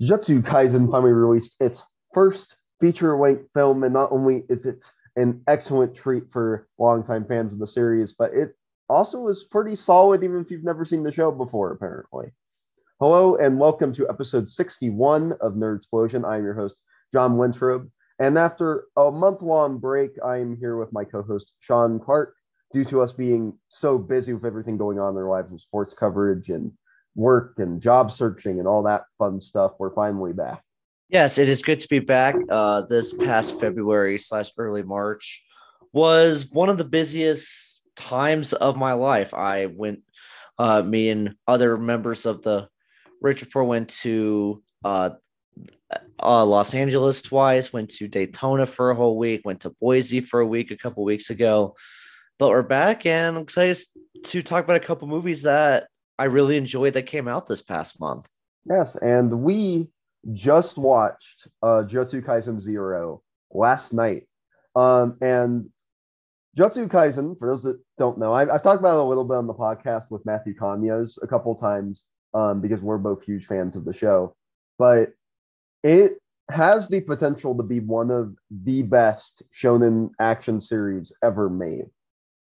Jujutsu Kaisen finally released its first feature-length film, and not only is it an excellent treat for longtime fans of the series, but it also is pretty solid even if you've never seen the show before, apparently. Hello and welcome to episode 61 of Nerdsplosion. I'm your host, John Wintrobe. And after a month long break, I'm here with my co host, Sean Clark. Due to us being so busy with everything going on in our lives with sports coverage and work and job searching and all that fun stuff, we're finally back. Yes, it is good to be back. Uh, this past February slash early March was one of the busiest times of my life. I went, uh, me and other members of the Rich Report went to uh, uh, Los Angeles twice, went to Daytona for a whole week, went to Boise for a week a couple weeks ago. But we're back and I'm excited to talk about a couple movies that I really enjoyed that came out this past month. Yes, and we just watched uh, Jujutsu Kaisen Zero last night. Um, and Jujutsu Kaisen, for those that don't know, I've, I've, talked about it a little bit on the podcast with Matthew Kanyos a couple times um, because we're both huge fans of the show. But it has the potential to be one of the best shonen action series ever made.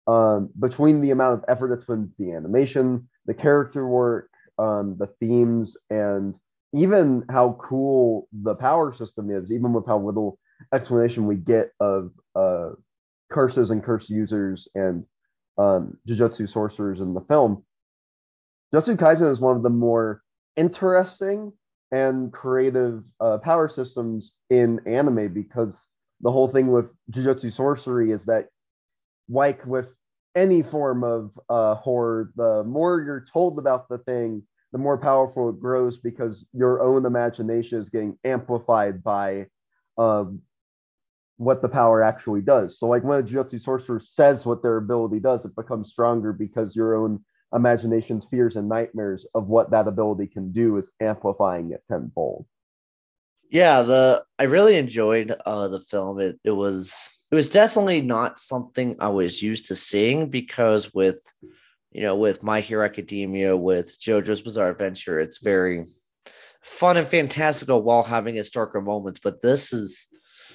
Um, between the amount of effort that's been the animation, the character work, um, the themes, and even how cool the power system is, even with how little explanation we get of uh, curses and curse users and um, jujutsu sorcerers in the film, Jujutsu Kaisen is one of the more interesting and creative uh, power systems in anime because the whole thing with jujutsu sorcery is that, like with any form of uh, horror, the more you're told about the thing, the more powerful it grows because your own imagination is getting amplified by um, what the power actually does. So, like when a Jujutsu sorcerer says what their ability does, it becomes stronger because your own imagination's fears and nightmares of what that ability can do is amplifying it tenfold. Yeah, the I really enjoyed uh, the film. It it was it was definitely not something I was used to seeing because with you know with My Hero Academia, with JoJo's Bizarre Adventure, it's very fun and fantastical while having historical moments. But this is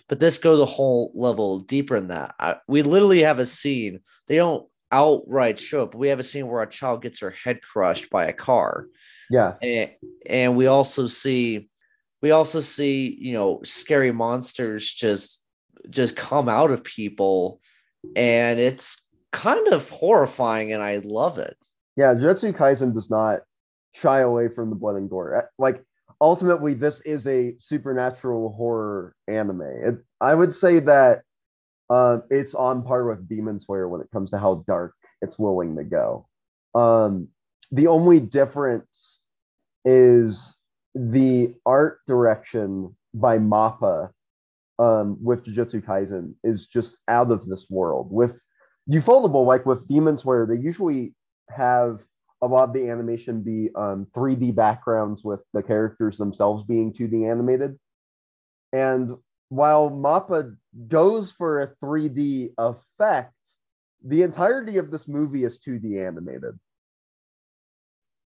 but this goes a whole level deeper than that. I, we literally have a scene. They don't outright show it, but we have a scene where a child gets her head crushed by a car. Yeah. And, and we also see we also see, you know, scary monsters just just come out of people and it's kind of horrifying and I love it. Yeah, Jujutsu Kaisen does not shy away from the blood and gore. Uh, like ultimately this is a supernatural horror anime. It, I would say that um, it's on par with Demon Slayer when it comes to how dark it's willing to go. Um, the only difference is the art direction by Mappa um, with Jujutsu Kaisen is just out of this world. With Ufotable, like with Demon Slayer, they usually have a lot of the animation be um, 3D backgrounds with the characters themselves being 2D animated. And while Mappa goes for a 3D effect, the entirety of this movie is 2D animated.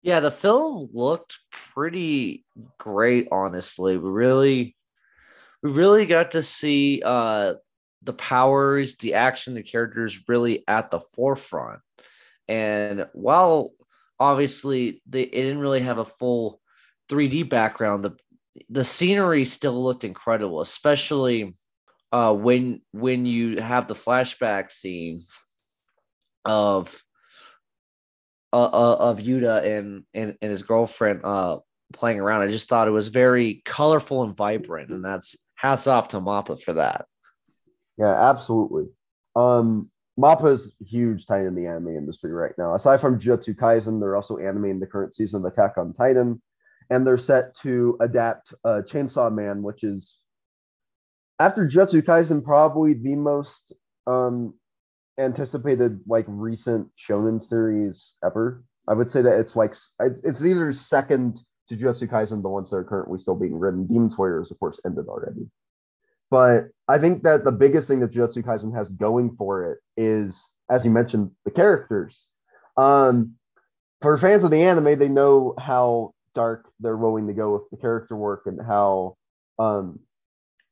Yeah, the film looked pretty great, honestly. Really we really got to see uh the powers, the action, the characters really at the forefront. And while obviously they it didn't really have a full 3D background, the the scenery still looked incredible, especially uh, when when you have the flashback scenes of uh, uh, of Yuta and, and and his girlfriend uh playing around. I just thought it was very colorful and vibrant, and that's hats off to Mappa for that. Yeah, absolutely. Um, Mappa's huge time in the anime industry right now. Aside from Jujutsu Kaisen, they're also animating the current season of Attack on Titan and they're set to adapt uh, Chainsaw Man, which is after Jujutsu Kaisen probably the most um, anticipated like recent shonen series ever. I would say that it's like it's, it's either second Jujutsu Kaisen, the ones that are currently still being written. Demon Slayers, of course, ended already. But I think that the biggest thing that Jujutsu Kaisen has going for it is, as you mentioned, the characters. Um, for fans of the anime, they know how dark they're willing to go with the character work and how um,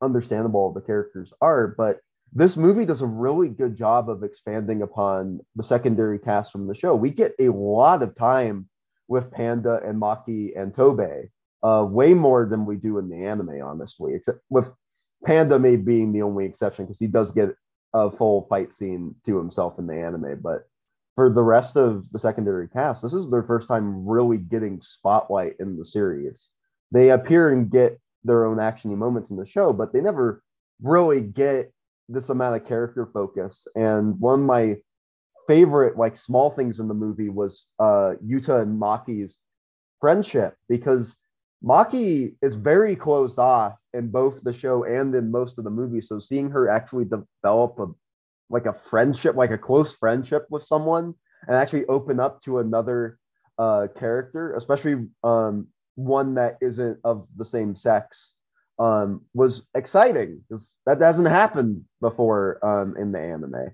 understandable the characters are. But this movie does a really good job of expanding upon the secondary cast from the show. We get a lot of time with Panda and Maki and Toge, uh, way more than we do in the anime, honestly. Except with Panda may being the only exception because he does get a full fight scene to himself in the anime. But for the rest of the secondary cast, this is their first time really getting spotlight in the series. They appear and get their own actiony moments in the show, but they never really get this amount of character focus. And one of my favorite like small things in the movie was uh Yuta and Maki's friendship because Maki is very closed off in both the show and in most of the movie. So seeing her actually develop a like a friendship, like a close friendship with someone, and actually open up to another uh, character, especially um, one that isn't of the same sex, um, was exciting because that hasn't happened before um, in the anime.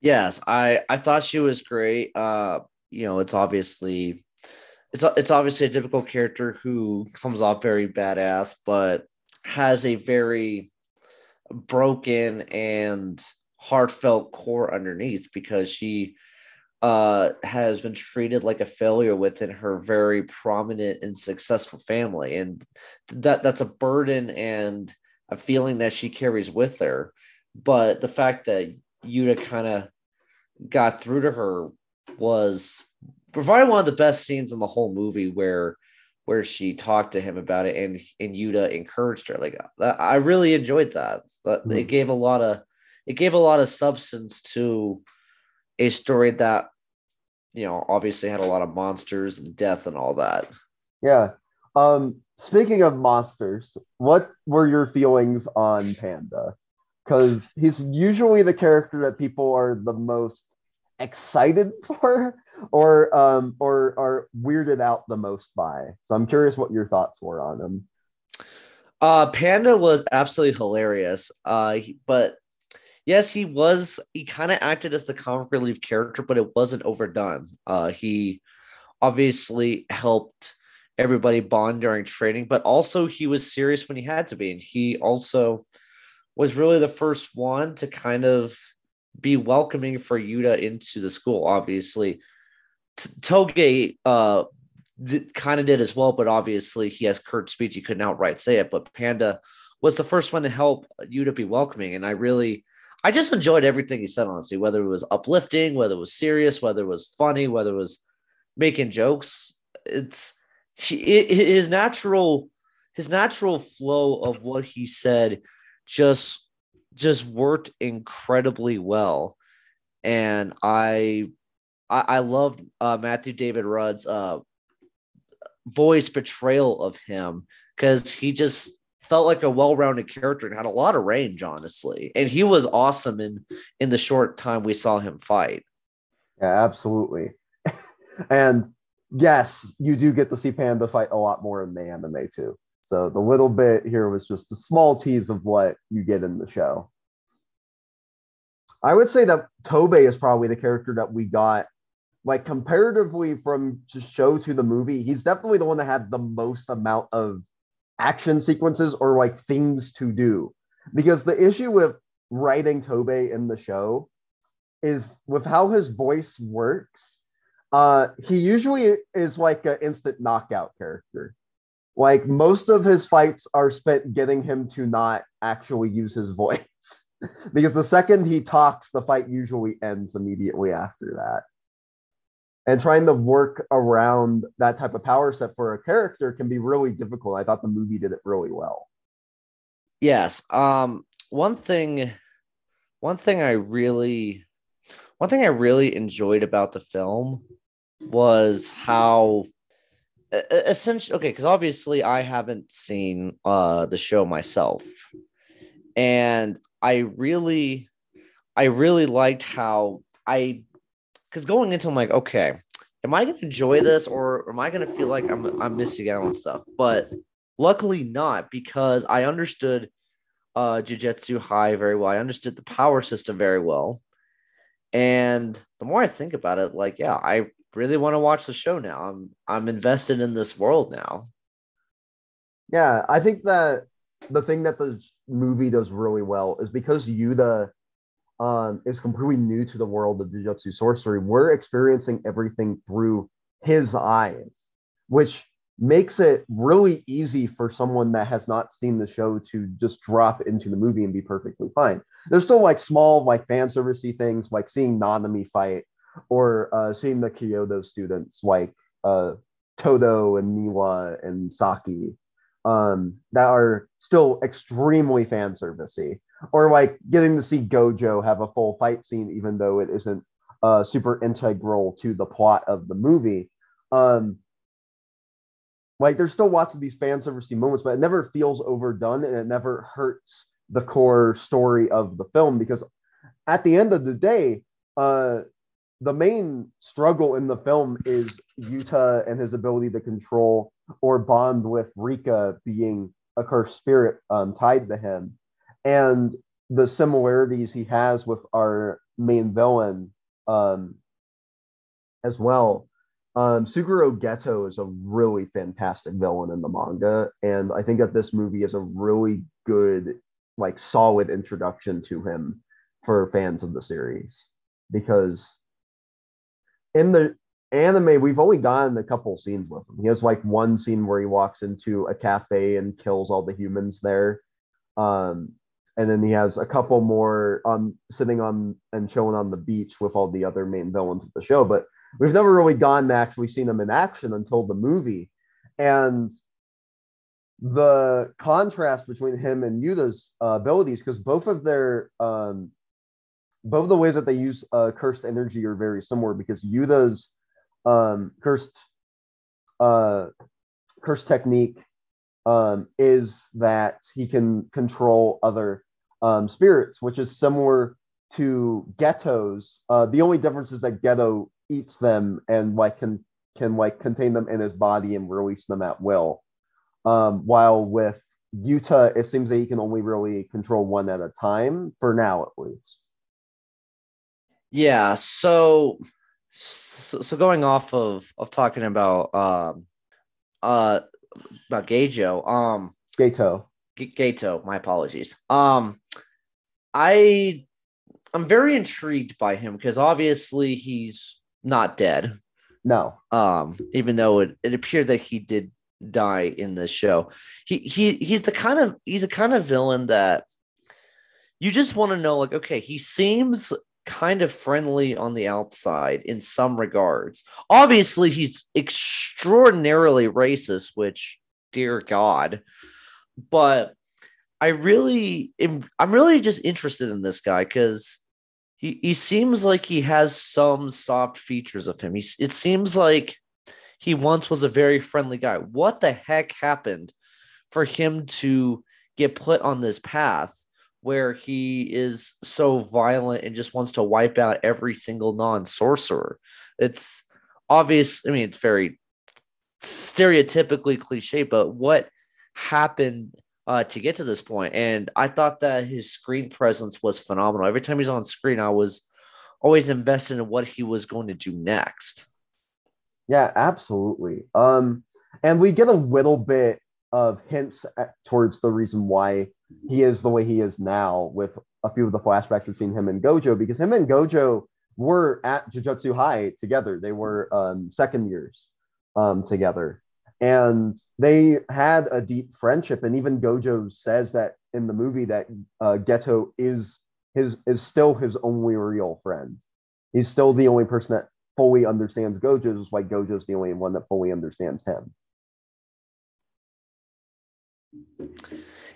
Yes, I I thought she was great. Uh, you know, it's obviously it's it's obviously a typical character who comes off very badass, but has a very broken and heartfelt core underneath because she uh has been treated like a failure within her very prominent and successful family and that that's a burden and a feeling that she carries with her but the fact that Yuta kind of got through to her was provided one of the best scenes in the whole movie where where she talked to him about it and and Yuta encouraged her. Like I really enjoyed that. But mm-hmm. it gave a lot of it gave a lot of substance to a story that you know obviously had a lot of monsters and death and all that. Yeah. Um speaking of monsters, what were your feelings on Panda? Because he's usually the character that people are the most excited for or um or are weirded out the most by. So i'm curious what your thoughts were on him. Uh panda was absolutely hilarious. Uh but yes he was he kind of acted as the comic relief character but it wasn't overdone. Uh he obviously helped everybody bond during training but also he was serious when he had to be and he also was really the first one to kind of be welcoming for Yuta into the school. Obviously, Toge uh, kind of did as well, but obviously he has curt speech. He couldn't outright say it. But Panda was the first one to help Yuta be welcoming, and I really, I just enjoyed everything he said. Honestly, whether it was uplifting, whether it was serious, whether it was funny, whether it was making jokes. It's he, his natural his natural flow of what he said just just worked incredibly well. And I I, I loved uh, Matthew David Rudd's uh, voice portrayal of him because he just felt like a well-rounded character and had a lot of range, honestly. And he was awesome in in the short time we saw him fight. Yeah, absolutely. and yes, you do get to see Panda fight a lot more in the anime too. So the little bit here was just a small tease of what you get in the show. I would say that Toge is probably the character that we got, like comparatively from the show to the movie. He's definitely the one that had the most amount of action sequences or like things to do. Because the issue with writing Toge in the show is with how his voice works. Uh, he usually is like an instant knockout character. Like most of his fights are spent getting him to not actually use his voice because the second he talks, the fight usually ends immediately after that. And trying to work around that type of power set for a character can be really difficult. I thought the movie did it really well. Yes. Um one thing one thing I really one thing I really enjoyed about the film was how essentially okay because obviously i haven't seen uh the show myself. And i really i really liked how i because going into i'm like okay am i going to enjoy this or am i going to feel like i'm i'm missing out on stuff? But luckily not because i understood uh jujutsu high very well. I understood the power system very well. And the more i think about it like yeah i really want to watch the show now. I'm I'm invested in this world now. Yeah, I think that the thing that the movie does really well is because Yuta um, is completely new to the world of Jujutsu sorcery. We're experiencing everything through his eyes, which makes it really easy for someone that has not seen the show to just drop into the movie and be perfectly fine. There's still like small like fan servicey things like seeing Nanami fight or uh, seeing the Kyoto students like uh, Todo and Miwa and Saki um, that are still extremely fan servicey or like getting to see Gojo have a full fight scene even though it isn't uh, super integral to the plot of the movie. Um, like there's still lots of these fan servicey moments, but it never feels overdone and it never hurts the core story of the film because at the end of the day, uh, the main struggle in the film is Yuta and his ability to control or bond with Rika being a cursed spirit um, tied to him, and the similarities he has with our main villain um, as well um, Suguru Geto is a really fantastic villain in the manga, and I think that this movie is a really good, like, solid introduction to him for fans of the series. Because in the anime, we've only gotten a couple scenes with him. He has like one scene where he walks into a cafe and kills all the humans there. Um, and then he has a couple more on sitting on and chilling on the beach with all the other main villains of the show. But we've never really gone to actually seen him in action until the movie. And the contrast between him and Yuta's uh, abilities, because both of their um, both the ways that they use uh, cursed energy are very similar. Because Yuta's um, cursed uh, cursed technique um, is that he can control other um, spirits, which is similar to Geto's. Uh, the only difference is that Geto eats them and like can can like contain them in his body and release them at will. Um, while with Yuta, it seems that he can only really control one at a time for now, at least. Yeah. So, so, going off of of talking about um, uh, about Geijo, um, Gato, G- Gato. My apologies. Um, I I'm very intrigued by him because obviously he's not dead. No. Um, even though it, it appeared that he did die in this show. He he he's the kind of he's a kind of villain that you just want to know, like, okay, he seems kind of friendly on the outside in some regards. Obviously, he's extraordinarily racist, which dear God. But I really am I'm really just interested in this guy because he he seems like he has some soft features of him. He, it seems like he once was a very friendly guy. What the heck happened for him to get put on this path where he is so violent and just wants to wipe out every single non-sorcerer? It's obvious, I mean it's very stereotypically cliche, but what happened uh, to get to this point. And I thought that his screen presence was phenomenal. Every time he's on screen, I was always invested in what he was going to do next. Yeah, absolutely. Um, and we get a little bit of hints at, towards the reason why he is the way he is now with a few of the flashbacks between him and Gojo, because him and Gojo were at Jujutsu High together. They were um, second years um, together. And they had a deep friendship and even gojo says that in the movie that uh, geto is his is still his only real friend. He's still the only person that fully understands gojo just like gojo's the only one that fully understands him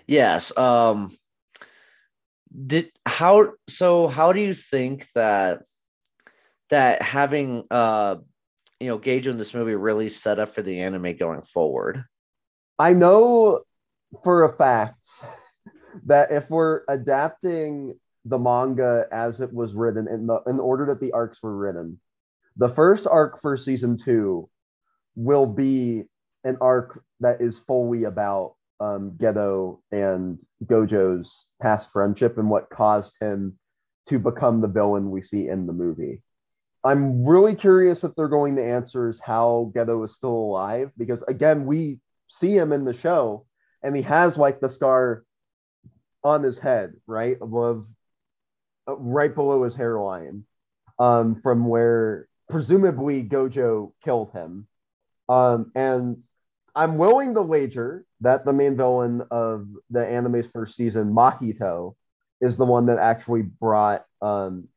yes um did how so how do you think that that having uh you know, Gage in this movie really set up for the anime going forward? I know for a fact that if we're adapting the manga as it was written in the in order that the arcs were written, the first arc for season two will be an arc that is fully about um, Geto and Gojo's past friendship and what caused him to become the villain we see in the movie. I'm really curious if they're going to answer is how Geto is still alive because again, we see him in the show and he has like the scar on his head, right above, uh, right below his hairline, um, from where presumably Gojo killed him. Um, and I'm willing to wager that the main villain of the anime's first season, Mahito, is the one that actually brought um,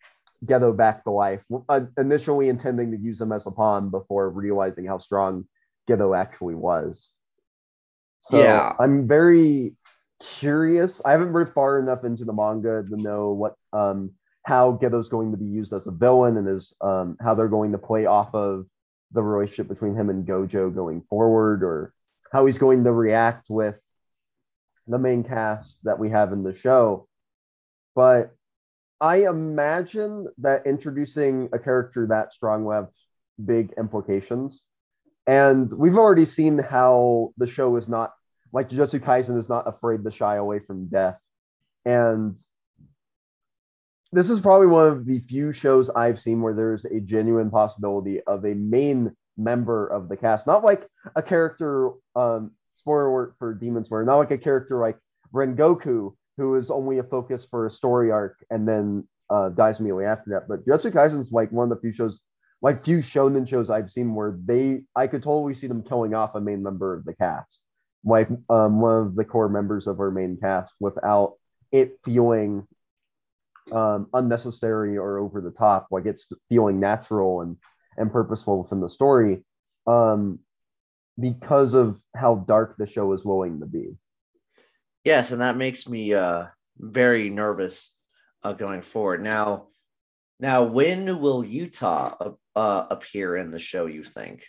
Geto back to life, uh, initially intending to use him as a pawn before realizing how strong Geto actually was. So Yeah. I'm very curious. I haven't read far enough into the manga to know what um how Geto's going to be used as a villain and is um how they're going to play off of the relationship between him and Gojo going forward or how he's going to react with the main cast that we have in the show. But I imagine that introducing a character that strong will have big implications. And we've already seen how the show is not like Jujutsu Kaisen is not afraid to shy away from death. And this is probably one of the few shows I've seen where there's a genuine possibility of a main member of the cast, not like a character, um, spoiler for Demon Slayer, not like a character like Rengoku, who is only a focus for a story arc and then uh, dies immediately after that. But Jujutsu Kaisen is like one of the few shows, like few shonen shows I've seen where they, I could totally see them killing off a main member of the cast, like um, one of the core members of our main cast, without it feeling um, unnecessary or over the top. Like it's feeling natural and and purposeful within the story, um, because of how dark the show is willing to be. Yes, and that makes me uh very nervous uh, going forward. Now, now when will Yuta uh, appear in the show? You think?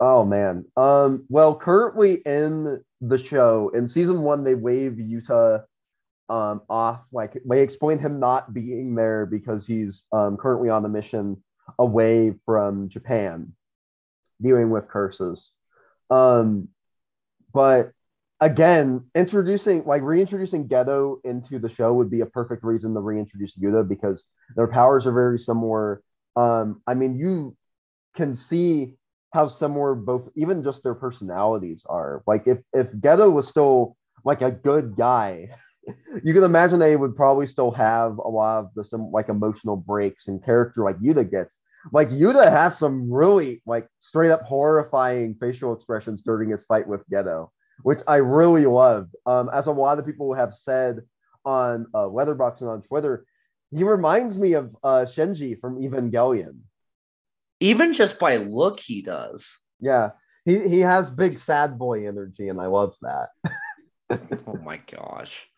Oh man. Um, well, currently in the show, in season one, they wave Yuta um off. Like they explain him not being there because he's um currently on the mission away from Japan, dealing with curses. Um, but again, introducing like reintroducing Geto into the show would be a perfect reason to reintroduce Yuta because their powers are very similar. Um, I mean, you can see how similar both even just their personalities are. Like if if Geto was still like a good guy, you can imagine they would probably still have a lot of the some like emotional breaks and character like Yuta gets. Like Yuta has some really like straight up horrifying facial expressions during his fight with Geto, which I really loved. Um, as a lot of people have said on uh, Letterboxd and on Twitter, he reminds me of uh, Shinji from Evangelion. Even just by look, he does. Yeah, he he has big sad boy energy, and I love that. oh my gosh.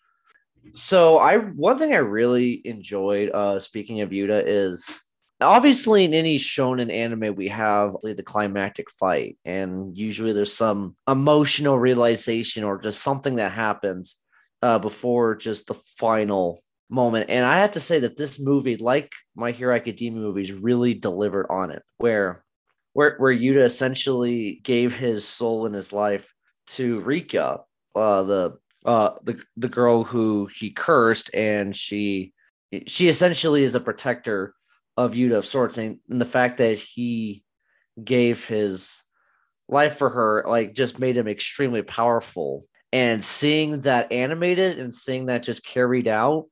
So I one thing I really enjoyed uh speaking of Yuta is obviously in any shonen anime we have the climactic fight and usually there's some emotional realization or just something that happens uh before just the final moment. And I have to say that this movie like my Hero Academia movies really delivered on it where where where Yuta essentially gave his soul and his life to Rika uh the uh the the girl who he cursed and she she essentially is a protector of Yuta of sorts and, and the fact that he gave his life for her like just made him extremely powerful. And seeing that animated and seeing that just carried out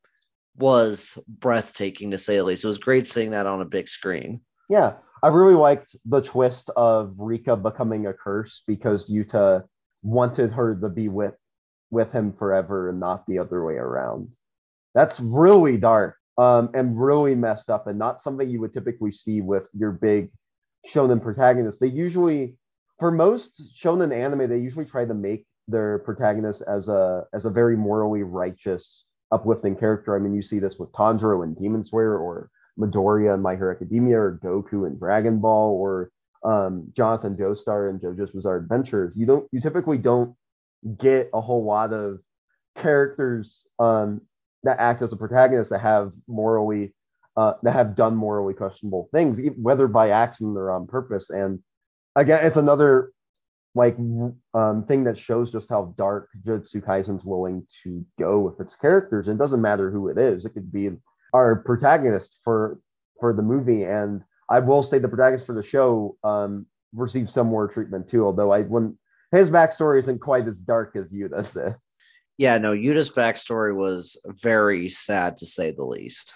was breathtaking to say the least. It was great seeing that on a big screen. Yeah, I really liked the twist of Rika becoming a curse because Yuta wanted her to be with with him forever and not the other way around. That's really dark um, and really messed up and not something you would typically see with your big shonen protagonists. They usually, for most shonen anime, they usually try to make their protagonist as a as a very morally righteous, uplifting character. I mean, you see this with Tanjiro in Demon Slayer or Midoriya in My Hero Academia or Goku in Dragon Ball or um, Jonathan Joestar and JoJo's Bizarre Adventures. You don't you typically don't get a whole lot of characters um, that act as a protagonist that have morally uh, that have done morally questionable things, whether by accident or on purpose. And again, it's another like um, thing that shows just how dark Jujutsu Kaisen's willing to go with its characters. It doesn't matter who it is; it could be our protagonist for for the movie. And I will say the protagonist for the show um, received some more treatment too, although I wouldn't. His backstory isn't quite as dark as Yuta's is. Yeah, no, Yuta's backstory was very sad to say the least.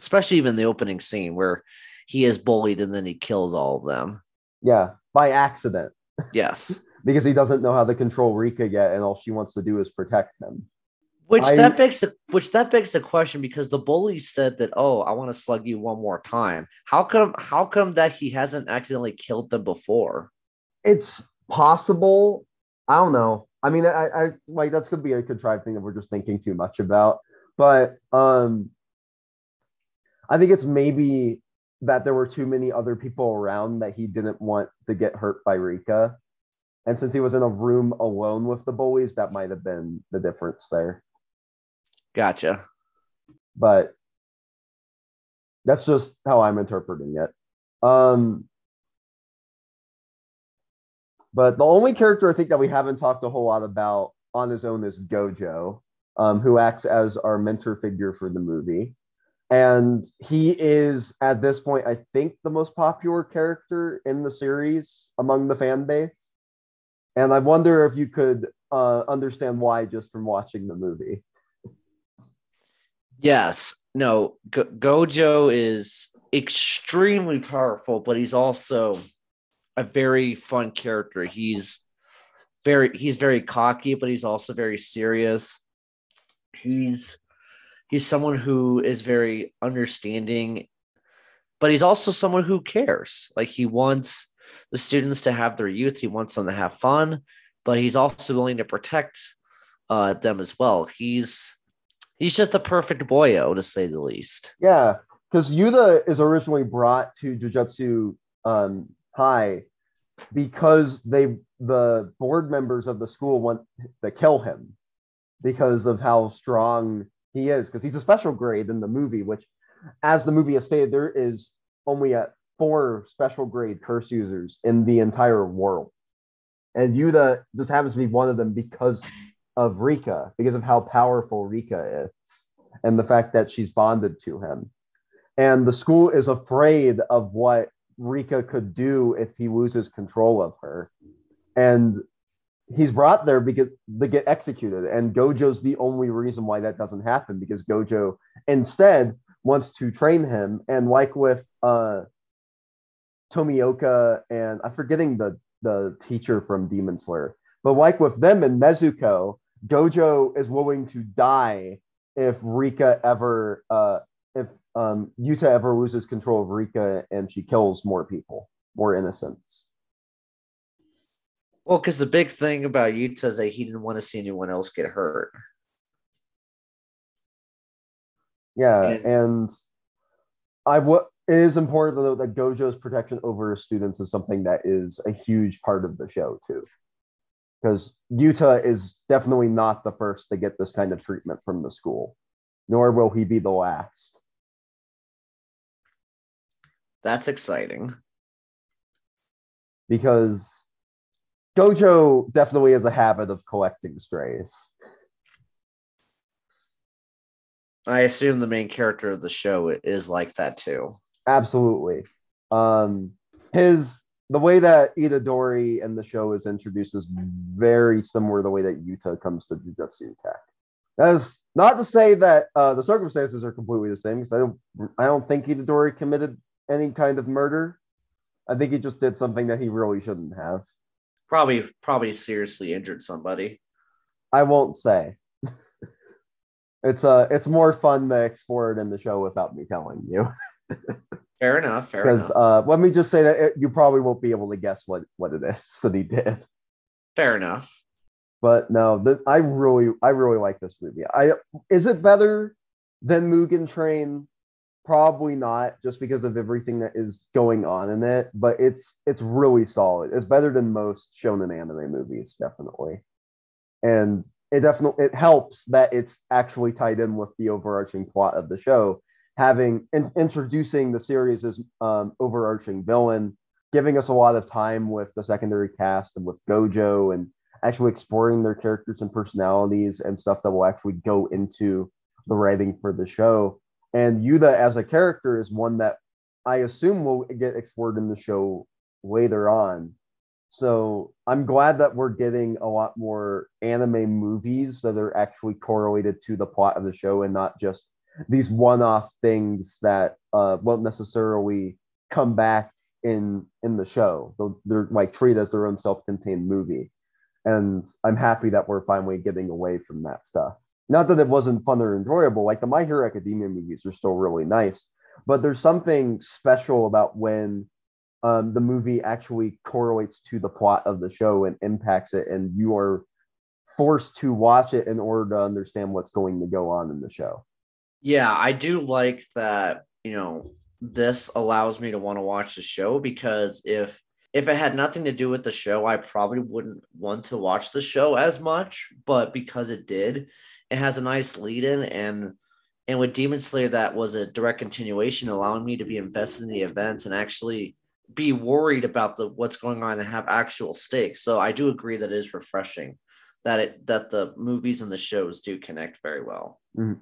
Especially even the opening scene where he is bullied and then he kills all of them. Yeah, by accident. Yes. because he doesn't know how to control Rika yet, and all she wants to do is protect him. Which I- that begs the which that begs the question because the bully said that oh I want to slug you one more time. How come how come that he hasn't accidentally killed them before? It's possible. I don't know. I mean, I, I like that's could be a contrived thing that we're just thinking too much about. But um I think it's maybe that there were too many other people around that he didn't want to get hurt by Rika. And since he was in a room alone with the bullies, that might have been the difference there. Gotcha. But that's just how I'm interpreting it. Um but the only character I think that we haven't talked a whole lot about on his own is Gojo, um, who acts as our mentor figure for the movie. And he is, at this point, I think the most popular character in the series among the fan base. And I wonder if you could uh, understand why just from watching the movie. Yes. No, Go- Gojo is extremely powerful, but he's also a very fun character. He's very he's very cocky, but he's also very serious. He's he's someone who is very understanding, but he's also someone who cares. Like he wants the students to have their youth, he wants them to have fun, but he's also willing to protect uh, them as well. He's he's just the perfect boyo to say the least. Yeah, because Yuta is originally brought to Jujutsu um, High because they the board members of the school want to kill him because of how strong he is. Because he's a special grade in the movie, which, as the movie has stated, there is only at four special grade curse users in the entire world, and Yuta just happens to be one of them because of Rika, because of how powerful Rika is and the fact that she's bonded to him. And the school is afraid of what Rika could do if he loses control of her. And he's brought there because they get executed. And Gojo's the only reason why that doesn't happen because Gojo instead wants to train him. And like with uh, Tomioka and I'm forgetting the, the teacher from Demon Slayer, but like with them and Nezuko, Gojo is willing to die if Rika ever uh if um Yuta ever loses control of Rika and she kills more people, more innocents. Well, because the big thing about Yuta is that he didn't want to see anyone else get hurt. Yeah, And- and I what it is important to note that Gojo's protection over his students is something that is a huge part of the show too. Because Yuta is definitely not the first to get this kind of treatment from the school, nor will he be the last. That's exciting. because Gojo definitely has a habit of collecting strays. I assume the main character of the show is like that too. Absolutely. Um, his the way that Itadori in the show is introduced is very similar to the way that Yuta comes to Jujutsu Tech. That is not to say that uh, the circumstances are completely the same because I don't I don't think Itadori committed any kind of murder. I think he just did something that he really shouldn't have. Probably, probably seriously injured somebody. I won't say. it's uh it's more fun to explore it in the show without me telling you. Fair enough. Fair enough. uh let me just say that it, you probably won't be able to guess what what it is that he did. Fair enough. But no, th- I really I really like this movie. I is it better than Mugen Train? Probably not, just because of everything that is going on in it. But it's it's really solid. It's better than most shonen anime movies, definitely. And it definitely it helps that it's actually tied in with the overarching plot of the show, having in, introducing the series um, overarching villain, giving us a lot of time with the secondary cast and with Gojo and actually exploring their characters and personalities and stuff that will actually go into the writing for the show. And Yuta as a character is one that I assume will get explored in the show later on. So I'm glad that we're getting a lot more anime movies that are actually correlated to the plot of the show and not just these one-off things that uh, won't necessarily come back in in the show. They'll, they're like treated as their own self-contained movie, and I'm happy that we're finally getting away from that stuff. Not that it wasn't fun or enjoyable. Like the My Hero Academia movies are still really nice, but there's something special about when um, the movie actually correlates to the plot of the show and impacts it, and you are forced to watch it in order to understand what's going to go on in the show. Yeah, I do like that, you know, this allows me to want to watch the show because if if it had nothing to do with the show, I probably wouldn't want to watch the show as much, but because it did, it has a nice lead in and and with Demon Slayer that was a direct continuation allowing me to be invested in the events and actually be worried about the what's going on and have actual stakes. So I do agree that it is refreshing that it that the movies and the shows do connect very well. Mm-hmm.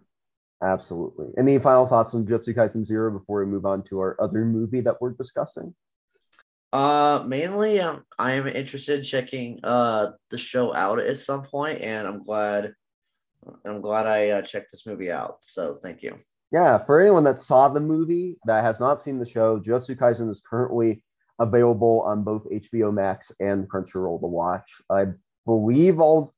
Absolutely. Any final thoughts on Jujutsu Kaisen Zero before we move on to our other movie that we're discussing? Uh, mainly, um, I am interested in checking uh the show out at some point, and I'm glad, I'm glad I uh, checked this movie out. So thank you. Yeah, for anyone that saw the movie that has not seen the show, Jujutsu Kaisen is currently available on both HBO Max and Crunchyroll to watch. I believe all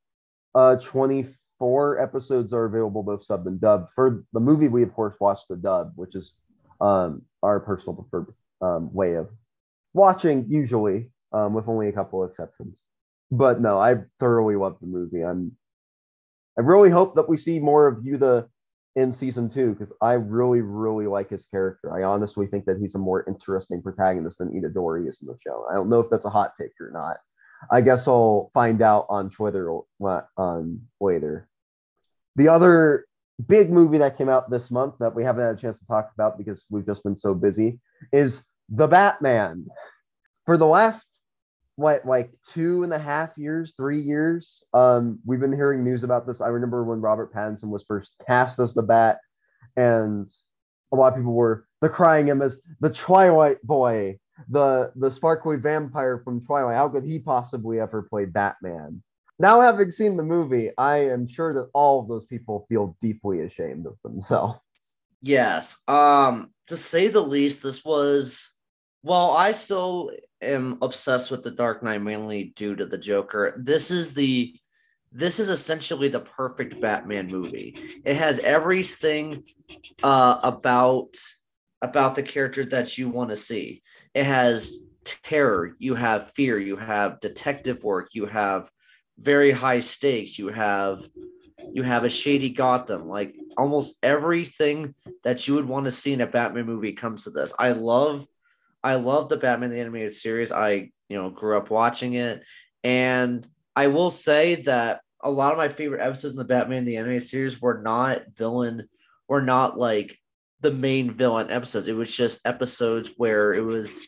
uh 20 four episodes are available both subbed and dubbed. For the movie, we of course watched the dub, which is um, our personal preferred um, way of watching, usually, um, with only a couple exceptions. But no, I thoroughly love the movie. I'm I really hope that we see more of Yuta in season two because I really, really like his character. I honestly think that he's a more interesting protagonist than Itadori is in the show. I don't know if that's a hot take or not. I guess I'll find out on Twitter on later. The other big movie that came out this month that we haven't had a chance to talk about because we've just been so busy is The Batman. For the last what like two and a half years, three years, um, we've been hearing news about this. I remember when Robert Pattinson was first cast as the Bat, and a lot of people were decrying him as the Twilight Boy the the sparkly vampire from Twilight. How could he possibly ever play Batman? Now, having seen the movie, I am sure that all of those people feel deeply ashamed of themselves. Yes. Um, to say the least, this was well, I still am obsessed with the Dark Knight mainly due to the Joker. This is the this is essentially the perfect Batman movie. It has everything uh, about about the character that you want to see. It has terror, you have fear, you have detective work, you have very high stakes, you have you have a shady Gotham. Like almost everything that you would want to see in a Batman movie comes to this. I love I love the Batman the animated series. I, you know, grew up watching it and I will say that a lot of my favorite episodes in the Batman the animated series were not villain were not like the main villain episodes. It was just episodes where it was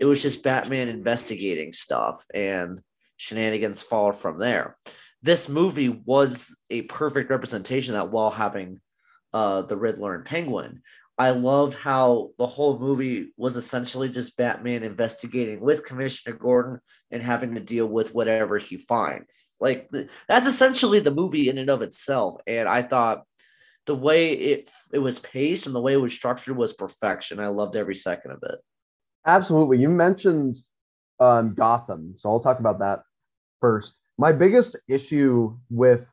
it was just Batman investigating stuff and shenanigans followed from there. This movie was a perfect representation that while having uh, the Riddler and Penguin. I loved how the whole movie was essentially just Batman investigating with Commissioner Gordon and having to deal with whatever he finds. Like that's essentially the movie in and of itself. And I thought the way it it was paced and the way it was structured was perfection. I loved every second of it. Absolutely. You mentioned um, Gotham, so I'll talk about that first. My biggest issue with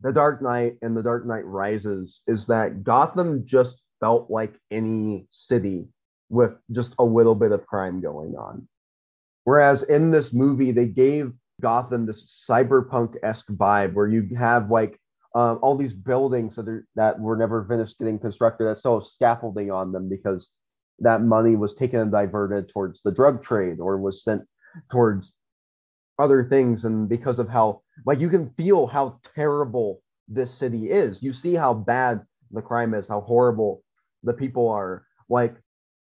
The Dark Knight and The Dark Knight Rises is that Gotham just felt like any city with just a little bit of crime going on. Whereas in this movie, they gave Gotham this cyberpunk esque vibe where you have like um, all these buildings that, are, that were never finished getting constructed that still have scaffolding on them because that money was taken and diverted towards the drug trade or was sent towards other things and because of how like you can feel how terrible this city is you see how bad the crime is how horrible the people are like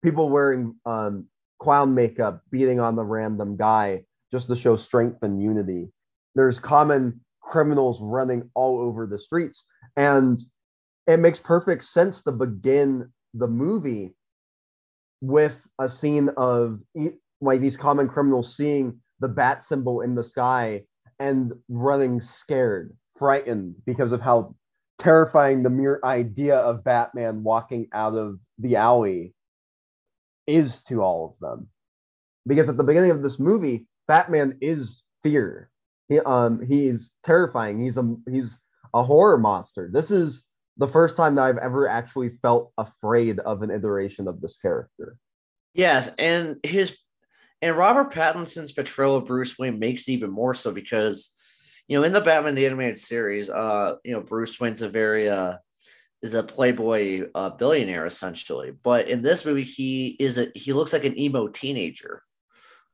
people wearing um, clown makeup beating on the random guy just to show strength and unity there's common criminals running all over the streets. And it makes perfect sense to begin the movie with a scene of like these common criminals seeing the bat symbol in the sky and running scared, frightened because of how terrifying the mere idea of Batman walking out of the alley is to all of them. Because at the beginning of this movie, Batman is fear. He, um, he's terrifying. He's a he's a horror monster. This is the first time that I've ever actually felt afraid of an iteration of this character. Yes, and his and Robert Pattinson's portrayal of Bruce Wayne makes it even more so because you know in the Batman the animated series, uh, you know Bruce Wayne's a very uh is a playboy uh, billionaire essentially, but in this movie he is a he looks like an emo teenager.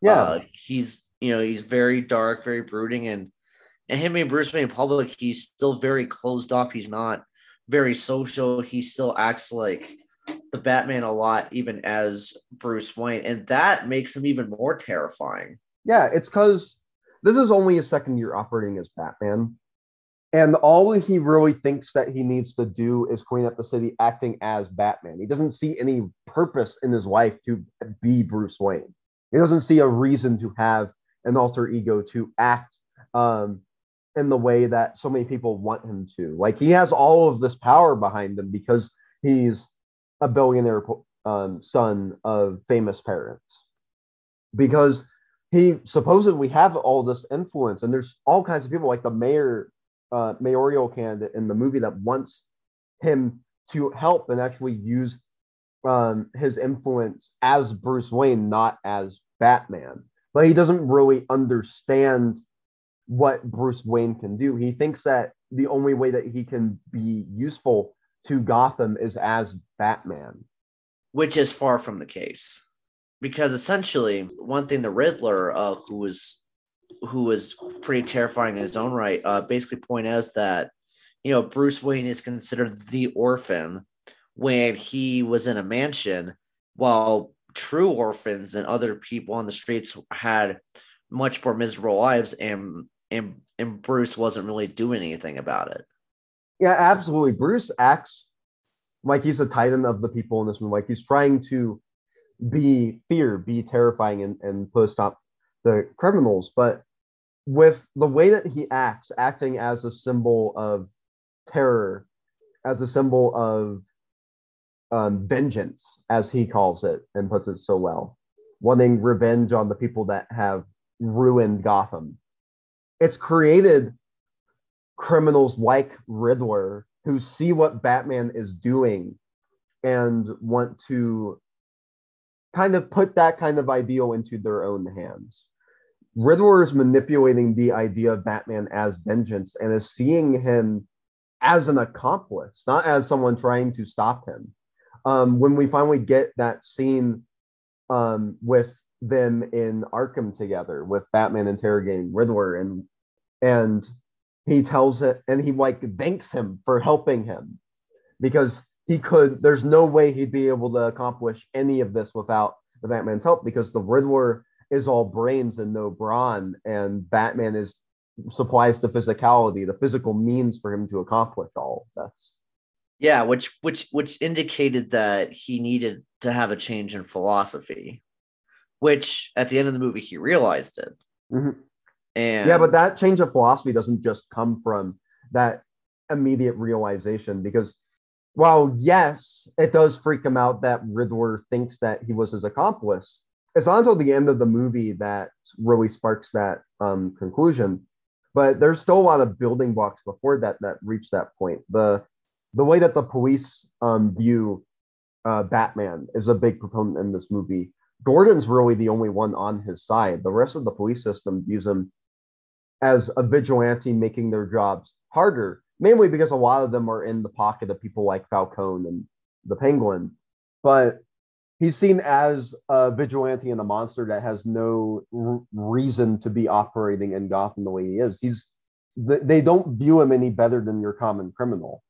Yeah, uh, he's you know he's very dark, very brooding, and and him being Bruce Wayne in public, he's still very closed off. He's not very social. He still acts like the Batman a lot, even as Bruce Wayne, and that makes him even more terrifying. Yeah, it's because this is only his second year operating as Batman. And all he really thinks that he needs to do is clean up the city acting as Batman. He doesn't see any purpose in his life to be Bruce Wayne. He doesn't see a reason to have an alter ego to act um, in the way that so many people want him to. Like he has all of this power behind him because he's a billionaire um, son of famous parents. Because he supposedly have all this influence, and there's all kinds of people like the mayor, uh, mayoral candidate in the movie that wants him to help and actually use um, his influence as Bruce Wayne, not as Batman. But he doesn't really understand what Bruce Wayne can do. He thinks that the only way that he can be useful to Gotham is as Batman. Which is far from the case. Because essentially, one thing the Riddler, uh, who was who was pretty terrifying in his own right, uh, basically point out that you know Bruce Wayne is considered the orphan when he was in a mansion, while true orphans and other people on the streets had much more miserable lives, and and and Bruce wasn't really doing anything about it. Yeah, absolutely. Bruce acts like he's the titan of the people in this movie. Like he's trying to be fear, be terrifying, and, and put a stop the criminals. But with the way that he acts, acting as a symbol of terror, as a symbol of um, vengeance, as he calls it and puts it so well, wanting revenge on the people that have ruined Gotham it's created criminals like Riddler who see what Batman is doing and want to kind of put that kind of ideal into their own hands. Riddler is manipulating the idea of Batman as vengeance and is seeing him as an accomplice, not as someone trying to stop him. Um, when we finally get that scene um, with them in Arkham together, with Batman interrogating Riddler and and he tells it and he like thanks him for helping him because he could there's no way he'd be able to accomplish any of this without the batman's help because the riddler is all brains and no brawn and batman is supplies the physicality the physical means for him to accomplish all of this yeah which which which indicated that he needed to have a change in philosophy which at the end of the movie he realized it mm-hmm. And yeah, but that change of philosophy doesn't just come from that immediate realization because while yes, it does freak him out that Riddler thinks that he was his accomplice, it's not until the end of the movie that really sparks that um, conclusion. But there's still a lot of building blocks before that that reach that point. The the way that the police um, view uh, Batman is a big proponent in this movie. Gordon's really the only one on his side. The rest of the police system views him as a vigilante making their jobs harder, mainly because a lot of them are in the pocket of people like Falcone and the Penguin. But he's seen as a vigilante and a monster that has no r- reason to be operating in Gotham the way he is. He's they don't view him any better than your common criminal.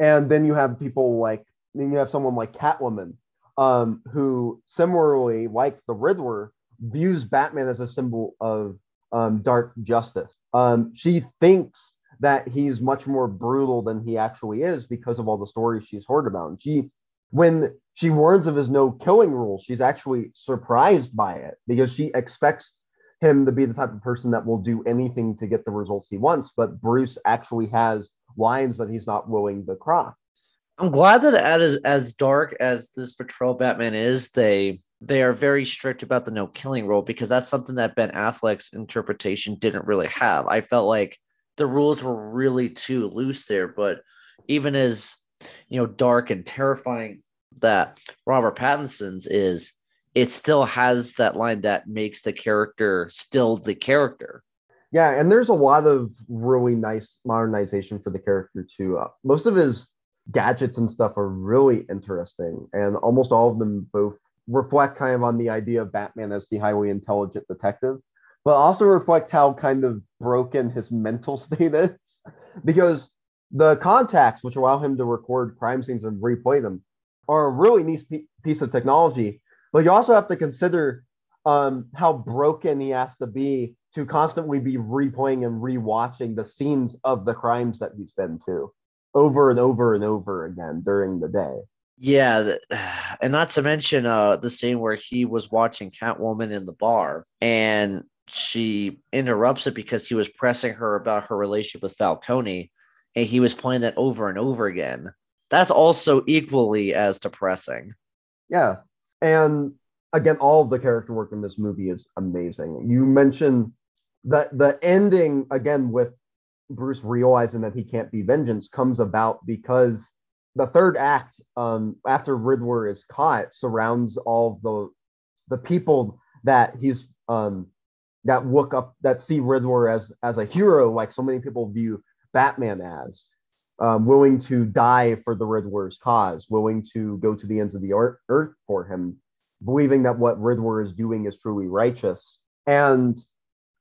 And then you have people like then you have someone like Catwoman, um, who similarly, like the Riddler, views Batman as a symbol of um, Dark Justice. Um, she thinks that he's much more brutal than he actually is because of all the stories she's heard about. And she when she warns of his no killing rule, she's actually surprised by it because she expects him to be the type of person that will do anything to get the results he wants. But Bruce actually has lines that he's not willing to cross. I'm glad that as as dark as this patrol Batman is, they they are very strict about the no killing rule because that's something that Ben Affleck's interpretation didn't really have. I felt like the rules were really too loose there, but even as you know, dark and terrifying that Robert Pattinson's is, it still has that line that makes the character still the character. Yeah, and there's a lot of really nice modernization for the character too. Uh, most of his gadgets and stuff are really interesting, and almost all of them both reflect kind of on the idea of Batman as the highly intelligent detective, but also reflect how kind of broken his mental state is. because the contacts, which allow him to record crime scenes and replay them, are a really neat piece of technology. But you also have to consider um, how broken he has to be to constantly be replaying and rewatching the scenes of the crimes that he's been to over and over and over again during the day. Yeah, and not to mention uh the scene where he was watching Catwoman in the bar and she interrupts it because he was pressing her about her relationship with Falcone and he was playing that over and over again. That's also equally as depressing. Yeah. And again, all of the character work in this movie is amazing. You mentioned that the ending again with Bruce realizing that he can't be vengeance comes about because the third act, um, after Riddler is caught, surrounds all the the people that he's um that look up that see Riddler as as a hero, like so many people view Batman as. Um, willing to die for the Riddler's cause, willing to go to the ends of the earth for him, believing that what Riddler is doing is truly righteous. And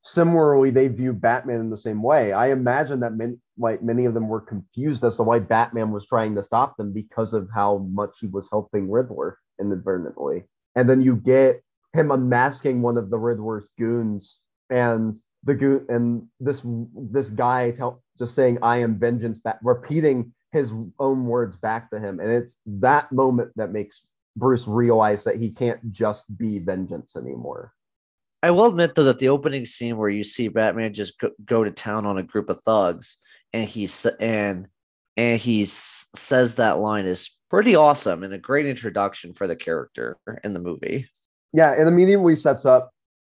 similarly they view batman in the same way i imagine that many like many of them were confused as to why batman was trying to stop them because of how much he was helping riddler inadvertently and then you get him unmasking one of the riddler's goons and the goon and this this guy tell, just saying i am vengeance back repeating his own words back to him and it's that moment that makes bruce realize that he can't just be vengeance anymore I will admit though that the opening scene where you see Batman just go, go to town on a group of thugs and he and and he says that line is pretty awesome and a great introduction for the character in the movie. Yeah, it immediately sets up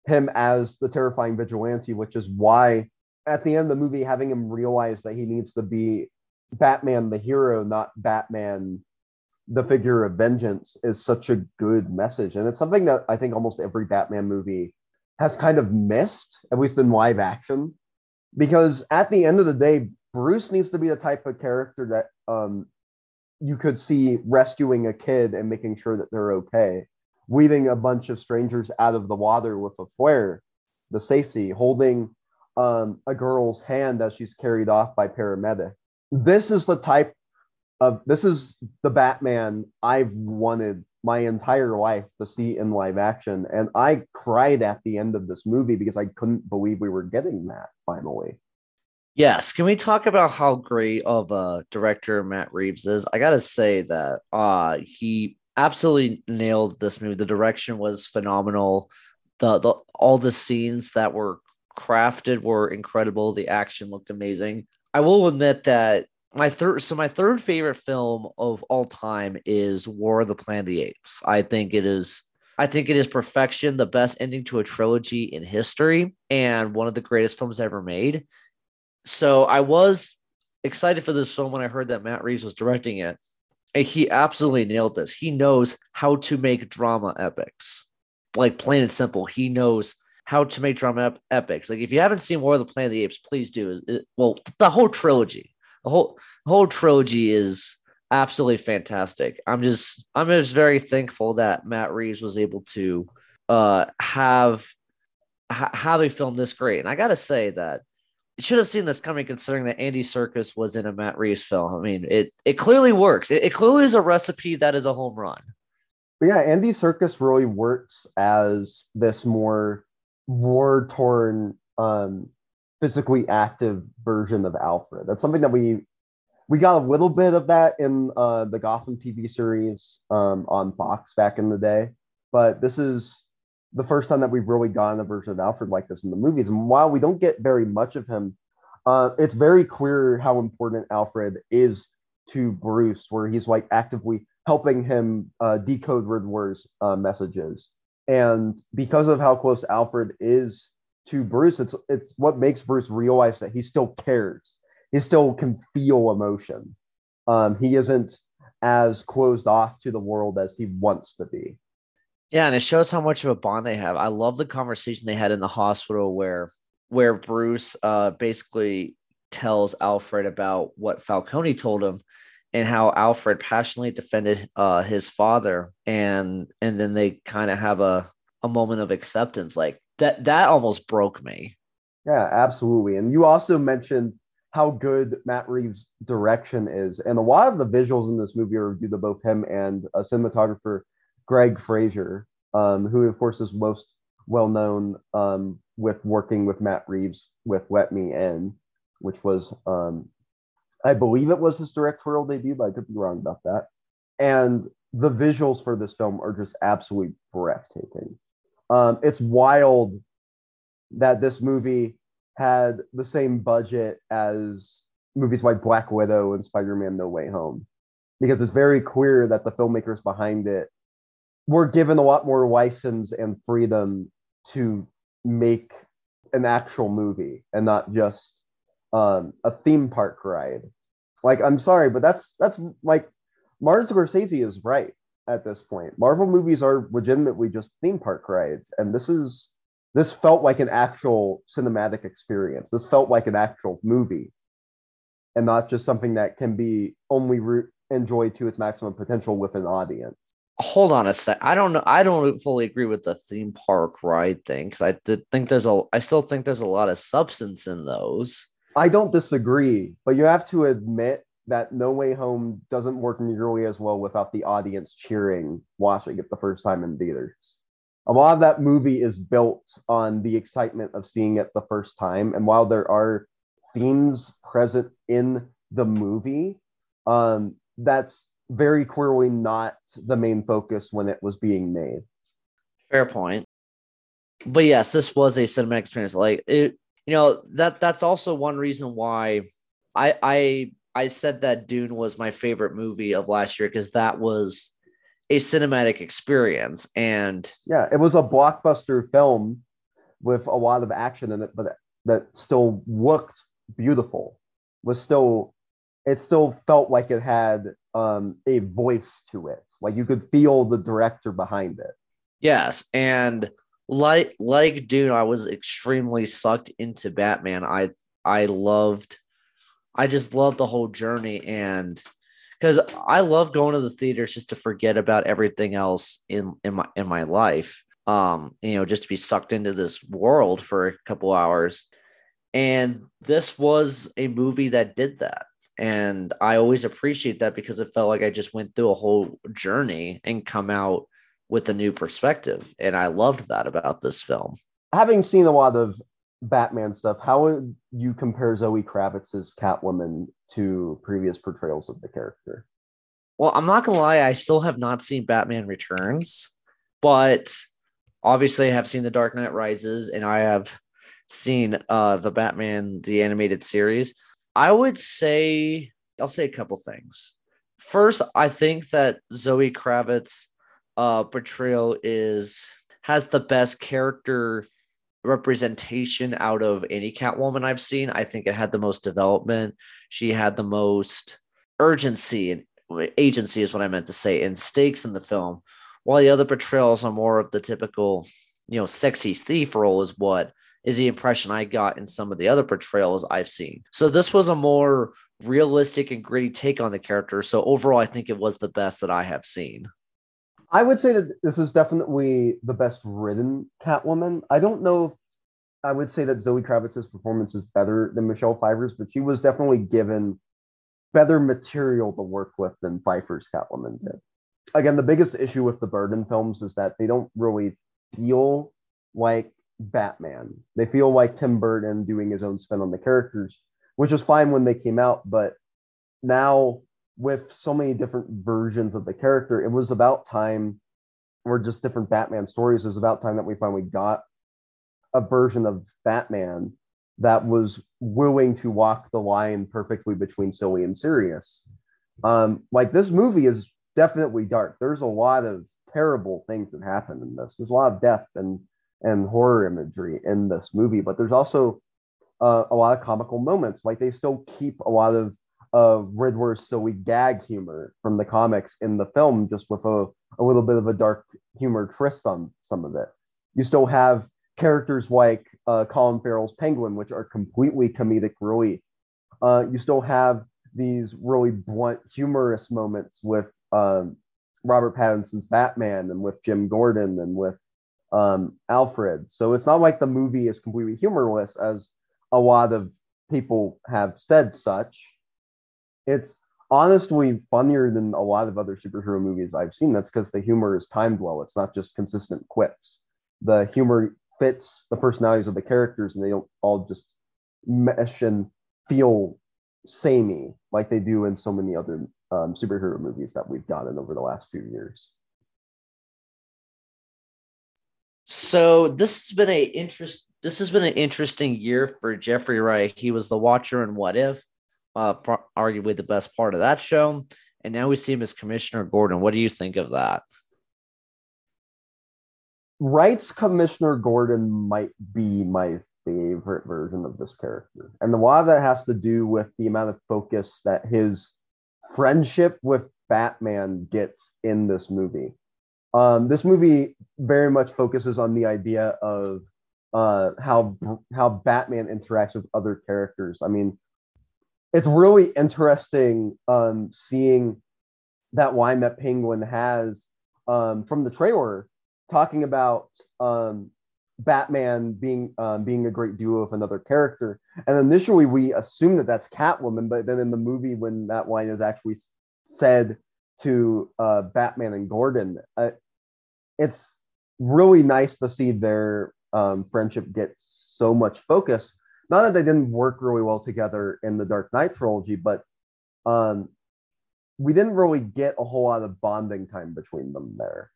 him as the terrifying vigilante, which is why at the end of the movie, having him realize that he needs to be Batman the hero, not Batman the figure of vengeance, is such a good message. And it's something that I think almost every Batman movie has kind of missed, at least in live action, because at the end of the day, Bruce needs to be the type of character that um, you could see rescuing a kid and making sure that they're okay, weaving a bunch of strangers out of the water with a flare, the safety, holding um, a girl's hand as she's carried off by paramedic. This is the type of this is the Batman I've wanted my entire life to see in live action. And I cried at the end of this movie because I couldn't believe we were getting that finally. Yes. Can we talk about how great of a director Matt Reeves is? I gotta say that uh he absolutely nailed this movie. The direction was phenomenal. The, the all the scenes that were crafted were incredible. The action looked amazing. I will admit that my third so my third favorite film of all time is War of the Planet of the Apes. I think it is I think it is perfection, the best ending to a trilogy in history, and one of the greatest films ever made. So I was excited for this film when I heard that Matt Reeves was directing it. And he absolutely nailed this. He knows how to make drama epics. Like plain and simple, he knows how to make drama ep- epics. Like if you haven't seen War of the Planet of the Apes, please do. It, well, the whole trilogy the whole whole trilogy is absolutely fantastic. I'm just I'm just very thankful that Matt Reeves was able to uh have ha- have a film this great. And I got to say that should have seen this coming considering that Andy Serkis was in a Matt Reeves film. I mean, it it clearly works. It, it clearly is a recipe that is a home run. But yeah, Andy Serkis really works as this more war torn um physically active version of Alfred. That's something that we we got a little bit of that in uh, the Gotham TV series um, on Fox back in the day, but this is the first time that we've really gotten a version of Alfred like this in the movies. And while we don't get very much of him, uh, it's very clear how important Alfred is to Bruce, where he's like actively helping him uh, decode Riddler's uh, messages. And because of how close Alfred is to Bruce, it's it's what makes Bruce realize that he still cares. He still can feel emotion. Um, he isn't as closed off to the world as he wants to be. Yeah, and it shows how much of a bond they have. I love the conversation they had in the hospital where where Bruce uh, basically tells Alfred about what Falcone told him and how Alfred passionately defended uh, his father and and then they kind of have a a moment of acceptance like that that almost broke me. Yeah, absolutely. And you also mentioned how good Matt Reeves' direction is, and a lot of the visuals in this movie are due to both him and a cinematographer Greig Fraser, um, who of course is most well known um, with working with Matt Reeves with Let Me In, which was um, I believe it was his directorial debut, but I could be wrong about that. And the visuals for this film are just absolutely breathtaking. Um, it's wild that this movie had the same budget as movies like Black Widow and Spider Man No Way Home, because it's very clear that the filmmakers behind it we're given a lot more license and freedom to make an actual movie and not just um, a theme park ride. Like, I'm sorry, but that's that's like Martin Scorsese is right at this point. Marvel movies are legitimately just theme park rides, and this is this felt like an actual cinematic experience. This felt like an actual movie, and not just something that can be only re- enjoyed to its maximum potential with an audience hold on a sec. I don't know. I don't fully agree with the theme park ride thing because I did think there's a. I still think there's a lot of substance in those. I don't disagree, but you have to admit that No Way Home doesn't work nearly as well without the audience cheering watching it the first time in theaters. A lot of that movie is built on the excitement of seeing it the first time, and while there are themes present in the movie, um, that's very clearly not the main focus when it was being made. Fair point. But yes, this was a cinematic experience. Like it, you know, that that's also one reason why I I I said that Dune was my favorite movie of last year because that was a cinematic experience. And yeah, it was a blockbuster film with a lot of action in it, but that still looked beautiful. Was still it still felt like it had um, a voice to it. Like you could feel the director behind it. Yes, and like like Dune, I was extremely sucked into Batman. I I loved, I just loved the whole journey, and because I love going to the theaters just to forget about everything else in in my in my life. Um, you know, just to be sucked into this world for a couple hours. And this was a movie that did that and I always appreciate that because it felt like I just went through a whole journey and come out with a new perspective. And I loved that about this film. Having seen a lot of Batman stuff, how would you compare Zoe Kravitz's Catwoman to previous portrayals of the character? Well, I'm not gonna lie, I still have not seen Batman Returns, but obviously I have seen The Dark Knight Rises and I have seen uh the Batman the animated series. I would say I'll say a couple things. First, I think that Zoe Kravitz uh portrayal is has the best character representation out of any Catwoman I've seen. I think it had the most development. She had the most urgency and agency is what I meant to say, and stakes in the film. While the other portrayals are more of the typical, you know, sexy thief role is what is the impression I got in some of the other portrayals I've seen. So this was a more realistic and gritty take on the character. So overall, I think it was the best that I have seen. I would say that this is definitely the best written Catwoman. I don't know if I would say that Zoe Kravitz's performance is better than Michelle Pfeiffer's, but she was definitely given better material to work with than Pfeiffer's Catwoman did. Again, the biggest issue with the Burton films is that they don't really feel like Batman. They feel like Tim Burton doing his own spin on the characters, which was fine when they came out, but now with so many different versions of the character, it was about time, or just different Batman stories. It was about time that we finally got a version of Batman that was willing to walk the line perfectly between silly and serious. Um, like this movie is definitely dark. There's a lot of terrible things that happen in this. There's a lot of death and and horror imagery in this movie, but there's also uh, a lot of comical moments. Like they still keep a lot of uh, Riddler's silly gag humor from the comics in the film, just with a, a little bit of a dark humor twist on some of it. You still have characters like uh, Colin Farrell's Penguin, which are completely comedic relief. Uh, you still have these really blunt, humorous moments with um, Robert Pattinson's Batman and with Jim Gordon and with um, Alfred. So it's not like the movie is completely humorless, as a lot of people have said such. It's honestly funnier than a lot of other superhero movies I've seen. That's because the humor is timed well. It's not just consistent quips. The humor fits the personalities of the characters and they don't all just mesh and feel samey like they do in so many other um, superhero movies that we've gotten over the last few years. So this has been a interest. This has been an interesting year for Jeffrey Wright. He was the Watcher in What If, uh, arguably the best part of that show, and now we see him as Commissioner Gordon. What do you think of that? Wright's Commissioner Gordon might be my favorite version of this character. And a lot of that has to do with the amount of focus that his friendship with Batman gets in this movie. Um, this movie very much focuses on the idea of uh, how how Batman interacts with other characters. I mean, it's really interesting um, seeing that line that Penguin has um, from the trailer talking about um, Batman being um, being a great duo of another character. And initially, we assume that that's Catwoman, but then in the movie, when that line is actually said to uh, Batman and Gordon, uh, it's really nice to see their um, friendship get so much focus. Not that they didn't work really well together in the Dark Knight trilogy, but um, we didn't really get a whole lot of bonding time between them there.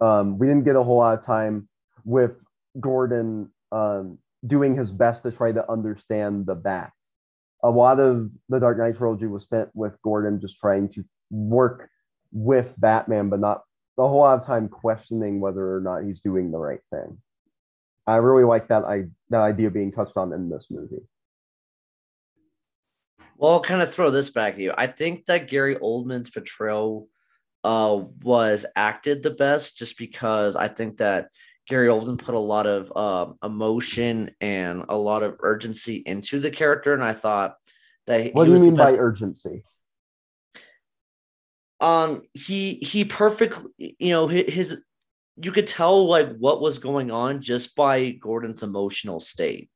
Um, we didn't get a whole lot of time with Gordon um, doing his best to try to understand the bat. A lot of the Dark Knight trilogy was spent with Gordon just trying to work with Batman, but not a whole lot of time questioning whether or not he's doing the right thing. I really like that I that idea being touched on in this movie. Well, I'll kind of throw this back at you. I think that Gary Oldman's portrayal uh, was acted the best just because I think that Gary Oldman put a lot of um, emotion and a lot of urgency into the character, and I thought that. What do you mean by urgency? Um, he he perfectly, you know, his you could tell like what was going on just by Gordon's emotional state,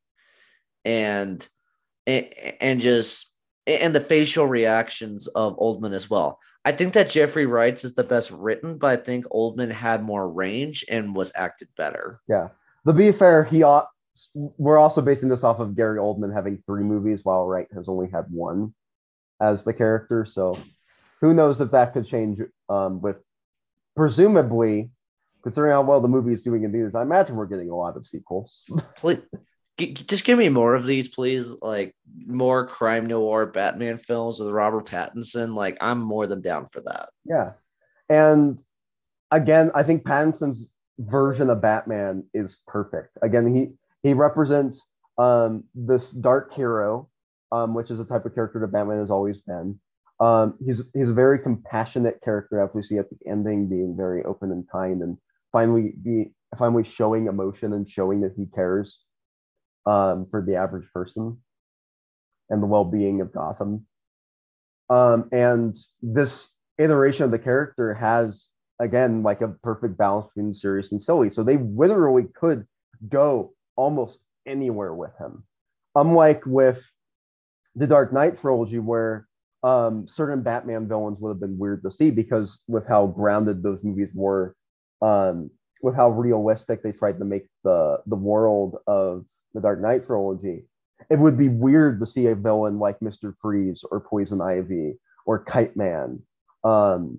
and and, just and the facial reactions of Oldman as well. I think that Jeffrey Wright's is the best written, but I think Oldman had more range and was acted better. Yeah. To be fair, he ought, we're also basing this off of Gary Oldman having three movies while Wright has only had one as the character. So who knows if that could change um, with presumably considering how well the movie is doing in theaters. I imagine we're getting a lot of sequels. Please, just give me more of these, please. Like more crime noir Batman films with Robert Pattinson. Like I'm more than down for that. Yeah, and again, I think Pattinson's version of Batman is perfect. Again, he he represents um, this dark hero, um, which is a type of character that Batman has always been. Um, he's he's a very compassionate character, as we see at the ending, being very open and kind, and finally be finally showing emotion and showing that he cares um, for the average person and the well-being of Gotham. Um, and this iteration of the character has again like a perfect balance between serious and silly. So they literally could go almost anywhere with him. Unlike with the Dark Knight trilogy, where um, certain Batman villains would have been weird to see because with how grounded those movies were, um, with how realistic they tried to make the the world of the Dark Knight trilogy. it would be weird to see a villain like Mr. Freeze or Poison Ivy or Kite Man, um,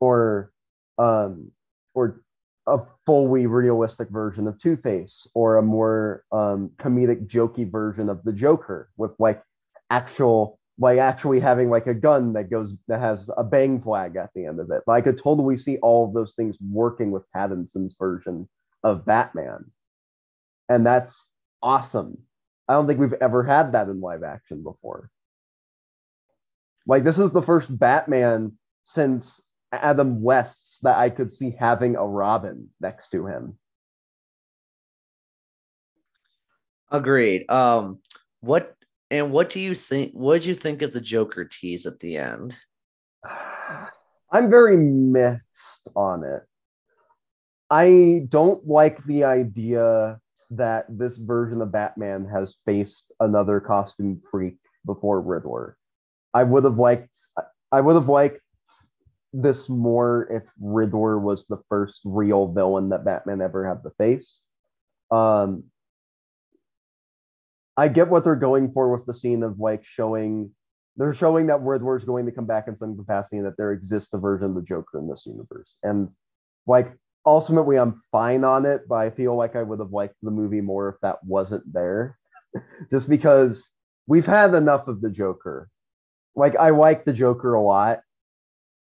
or um, or a fully realistic version of Two Face, or a more um, comedic, jokey version of the Joker with like actual, like actually having like a gun that goes that has a bang flag at the end of it. But I could totally see all of those things working with Pattinson's version of Batman, and that's awesome. I don't think we've ever had that in live action before. Like this is the first Batman since Adam West's that I could see having a Robin next to him. Agreed. Um, what and what do you think? What did you think of the Joker tease at the end? I'm very mixed on it. I don't like the idea that this version of Batman has faced another costume freak before Riddler. I would have liked I would have liked this more if Riddler was the first real villain that Batman ever had to face. Um I get what they're going for with the scene of like showing they're showing that Riddler's going to come back in some capacity and that there exists a version of the Joker in this universe. And like ultimately I'm fine on it, but I feel like I would have liked the movie more if that wasn't there. Just because we've had enough of the Joker. Like I like the Joker a lot,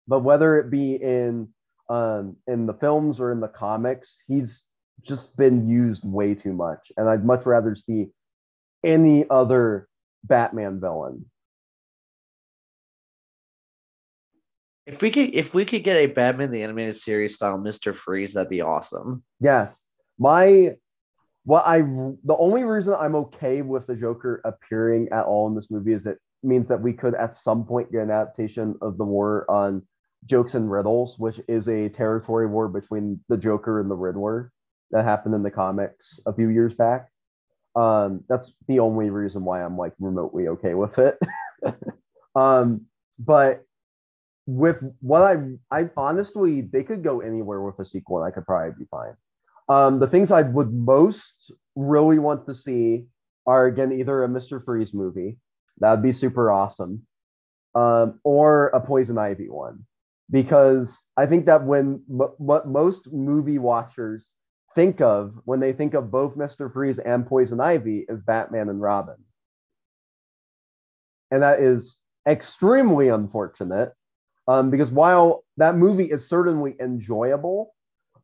but whether it be in um in the films or in the comics, he's just been used way too much. And I'd much rather see any other Batman villain. If we could, if we could get a Batman the animated series style Mister Freeze, that'd be awesome. Yes, my what I the only reason I'm okay with the Joker appearing at all in this movie is that means that we could at some point get an adaptation of the war on Jokes and Riddles, which is a territory war between the Joker and the Riddler that happened in the comics a few years back. Um, that's the only reason why I'm like remotely okay with it. um, but with what I I honestly they could go anywhere with a sequel and I could probably be fine. Um, the things I would most really want to see are again either a Mr. Freeze movie, that'd be super awesome, um, or a Poison Ivy one, because I think that when m- what most movie watchers think of when they think of both Mr. Freeze and Poison Ivy is Batman and Robin, and that is extremely unfortunate um, because while that movie is certainly enjoyable,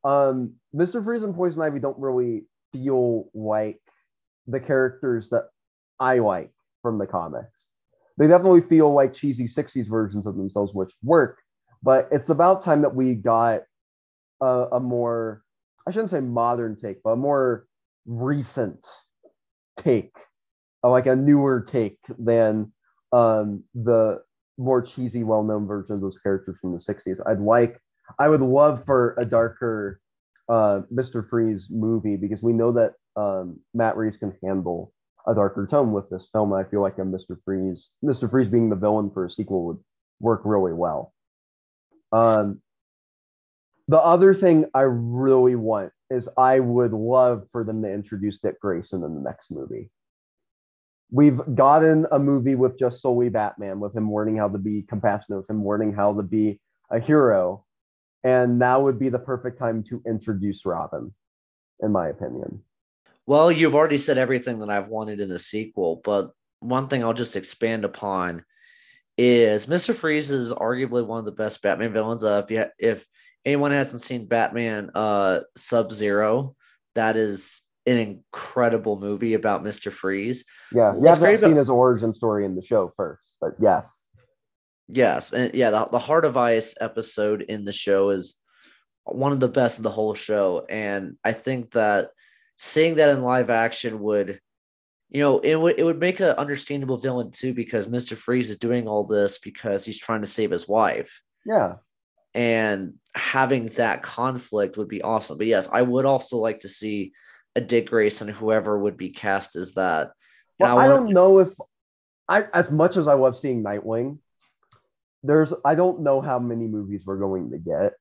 um, Mr. Freeze and Poison Ivy don't really feel like the characters that I like from the comics. They definitely feel like cheesy 60s versions of themselves, which work, but it's about time that we got a, a more, I shouldn't say modern take, but a more recent take, like a newer take than um, the more cheesy, well-known version of those characters from the 60s. I'd like, I would love for a darker uh, Mr. Freeze movie because we know that um, Matt Reeves can handle a darker tone with this film. I feel like a Mr. Freeze, Mr. Freeze being the villain for a sequel would work really well. Um, the other thing I really want is I would love for them to introduce Dick Grayson in the next movie we've gotten a movie with just solely Batman, with him learning how to be compassionate, with him learning how to be a hero. And now would be the perfect time to introduce Robin, in my opinion. Well, you've already said everything that I've wanted in the sequel, but one thing I'll just expand upon is Mr. Freeze is arguably one of the best Batman villains. Uh, if you, if anyone hasn't seen Batman uh, Sub Zero, that is an incredible movie about Mr. Freeze. Yeah, you haven't seen about, his origin story in the show first, but yes. Yes, and yeah, the, the Heart of Ice episode in the show is one of the best of the whole show, and I think that seeing that in live action would, you know, it would it would make an understandable villain too because Mister Freeze is doing all this because he's trying to save his wife. Yeah, and having that conflict would be awesome. But yes, I would also like to see a Dick Grayson, whoever would be cast as that. Well, I, I don't know if I as much as I love seeing Nightwing, there's I don't know how many movies we're going to get.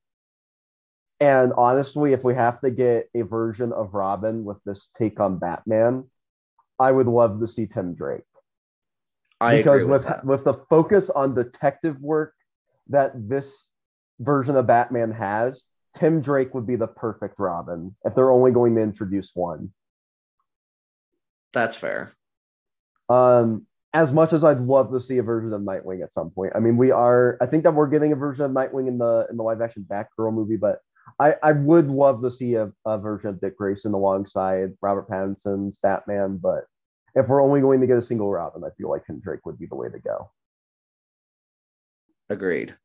And honestly, if we have to get a version of Robin with this take on Batman, I would love to see Tim Drake. I because with with, with the focus on detective work that this version of Batman has, Tim Drake would be the perfect Robin if they're only going to introduce one. That's fair. Um, as much as I'd love to see a version of Nightwing at some point. I mean, we are. I think that we're getting a version of Nightwing in the in the live action Batgirl movie, but I I would love to see a, a version of Dick Grayson alongside Robert Pattinson's Batman. But if we're only going to get a single Robin, I feel like Tim Drake would be the way to go. Agreed.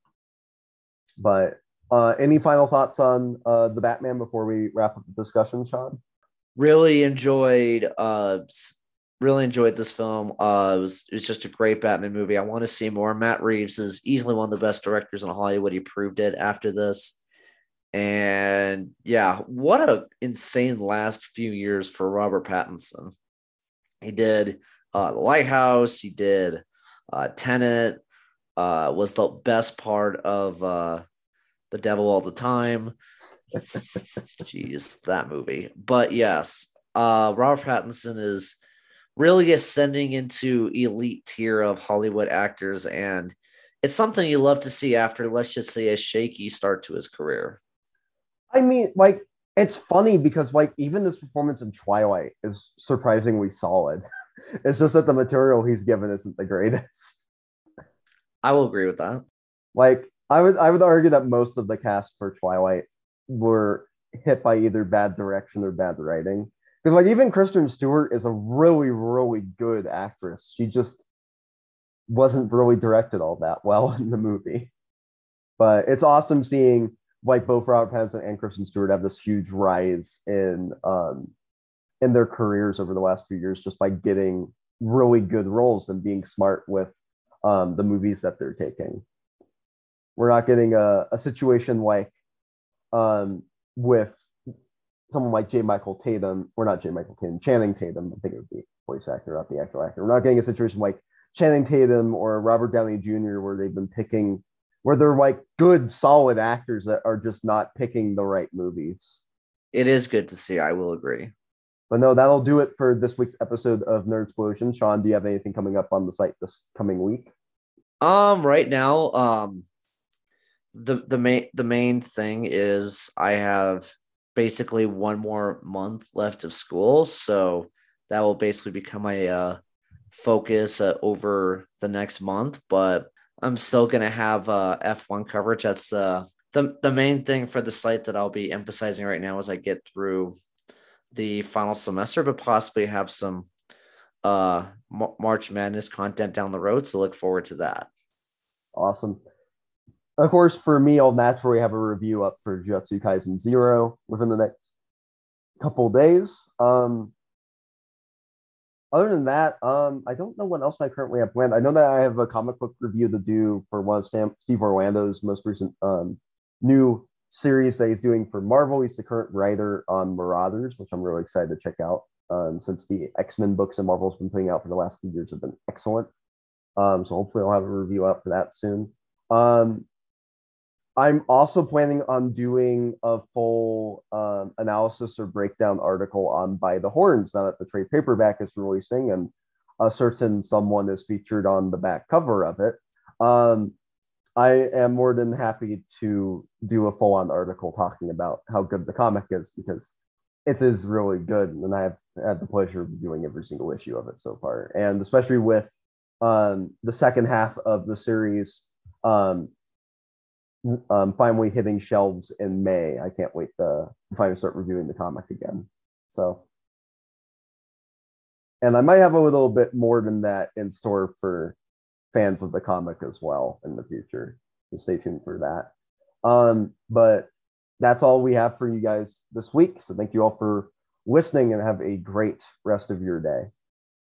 But uh, any final thoughts on uh, the Batman before we wrap up the discussion, Sean? Really enjoyed uh really enjoyed this film. Uh it was it was just a great Batman movie. I want to see more. Matt Reeves is easily one of the best directors in Hollywood. He proved it after this. And yeah, what a insane last few years for Robert Pattinson. He did uh The Lighthouse, he did uh Tenet, uh was the best part of uh The Devil All the Time. Jeez, that movie. But yes, uh, Robert Pattinson is really ascending into elite tier of Hollywood actors, and it's something you love to see after, let's just say, a shaky start to his career. I mean, like it's funny because like even this performance in Twilight is surprisingly solid. It's just that the material he's given isn't the greatest. I will agree with that. Like I would I would argue that most of the cast for Twilight were hit by either bad direction or bad writing. Because like even Kristen Stewart is a really really good actress. She just wasn't really directed all that well in the movie. But it's awesome seeing like both Robert Pattinson and Kristen Stewart have this huge rise in um in their careers over the last few years just by getting really good roles and being smart with um the movies that they're taking. We're not getting a, a situation like um with someone like J. Michael Tatum, or not J. Michael Tatum, Channing Tatum. I think it would be voice actor, not the actual actor. We're not getting a situation like Channing Tatum or Robert Downey Jr. where they've been picking where they're like good, solid actors that are just not picking the right movies. It is good to see. I will agree. But no, that'll do it for this week's episode of Nerdsplosion. Sean, do you have anything coming up on the site this coming week? Um, right now, um, the the main the main thing is I have basically one more month left of school, so that will basically become my uh, focus uh, over the next month. But I'm still gonna have uh, F1 coverage. That's uh, the the main thing for the site that I'll be emphasizing right now as I get through the final semester, but possibly have some uh Mar- March Madness content down the road. So look forward to that. Awesome. Of course, for me, I'll naturally have a review up for Jujutsu Kaisen Zero within the next couple days. Um, other than that, um, I don't know what else I currently have planned. I know that I have a comic book review to do for one of Steve Orlando's most recent um, new series that he's doing for Marvel. He's the current writer on Marauders, which I'm really excited to check out. Um, since the X Men books that Marvel's been putting out for the last few years have been excellent. Um, so hopefully I'll have a review up for that soon. Um, I'm also planning on doing a full um, analysis or breakdown article on By the Horns now that the trade paperback is releasing and a certain someone is featured on the back cover of it. Um, I am more than happy to do a full on article talking about how good the comic is because it is really good. And I have had the pleasure of doing every single issue of it so far. And especially with um, the second half of the series um, um, finally hitting shelves in May. I can't wait to finally start reviewing the comic again. So, and I might have a little bit more than that in store for fans of the comic as well in the future. So stay tuned for that. Um, but that's all we have for you guys this week. So thank you all for listening and have a great rest of your day.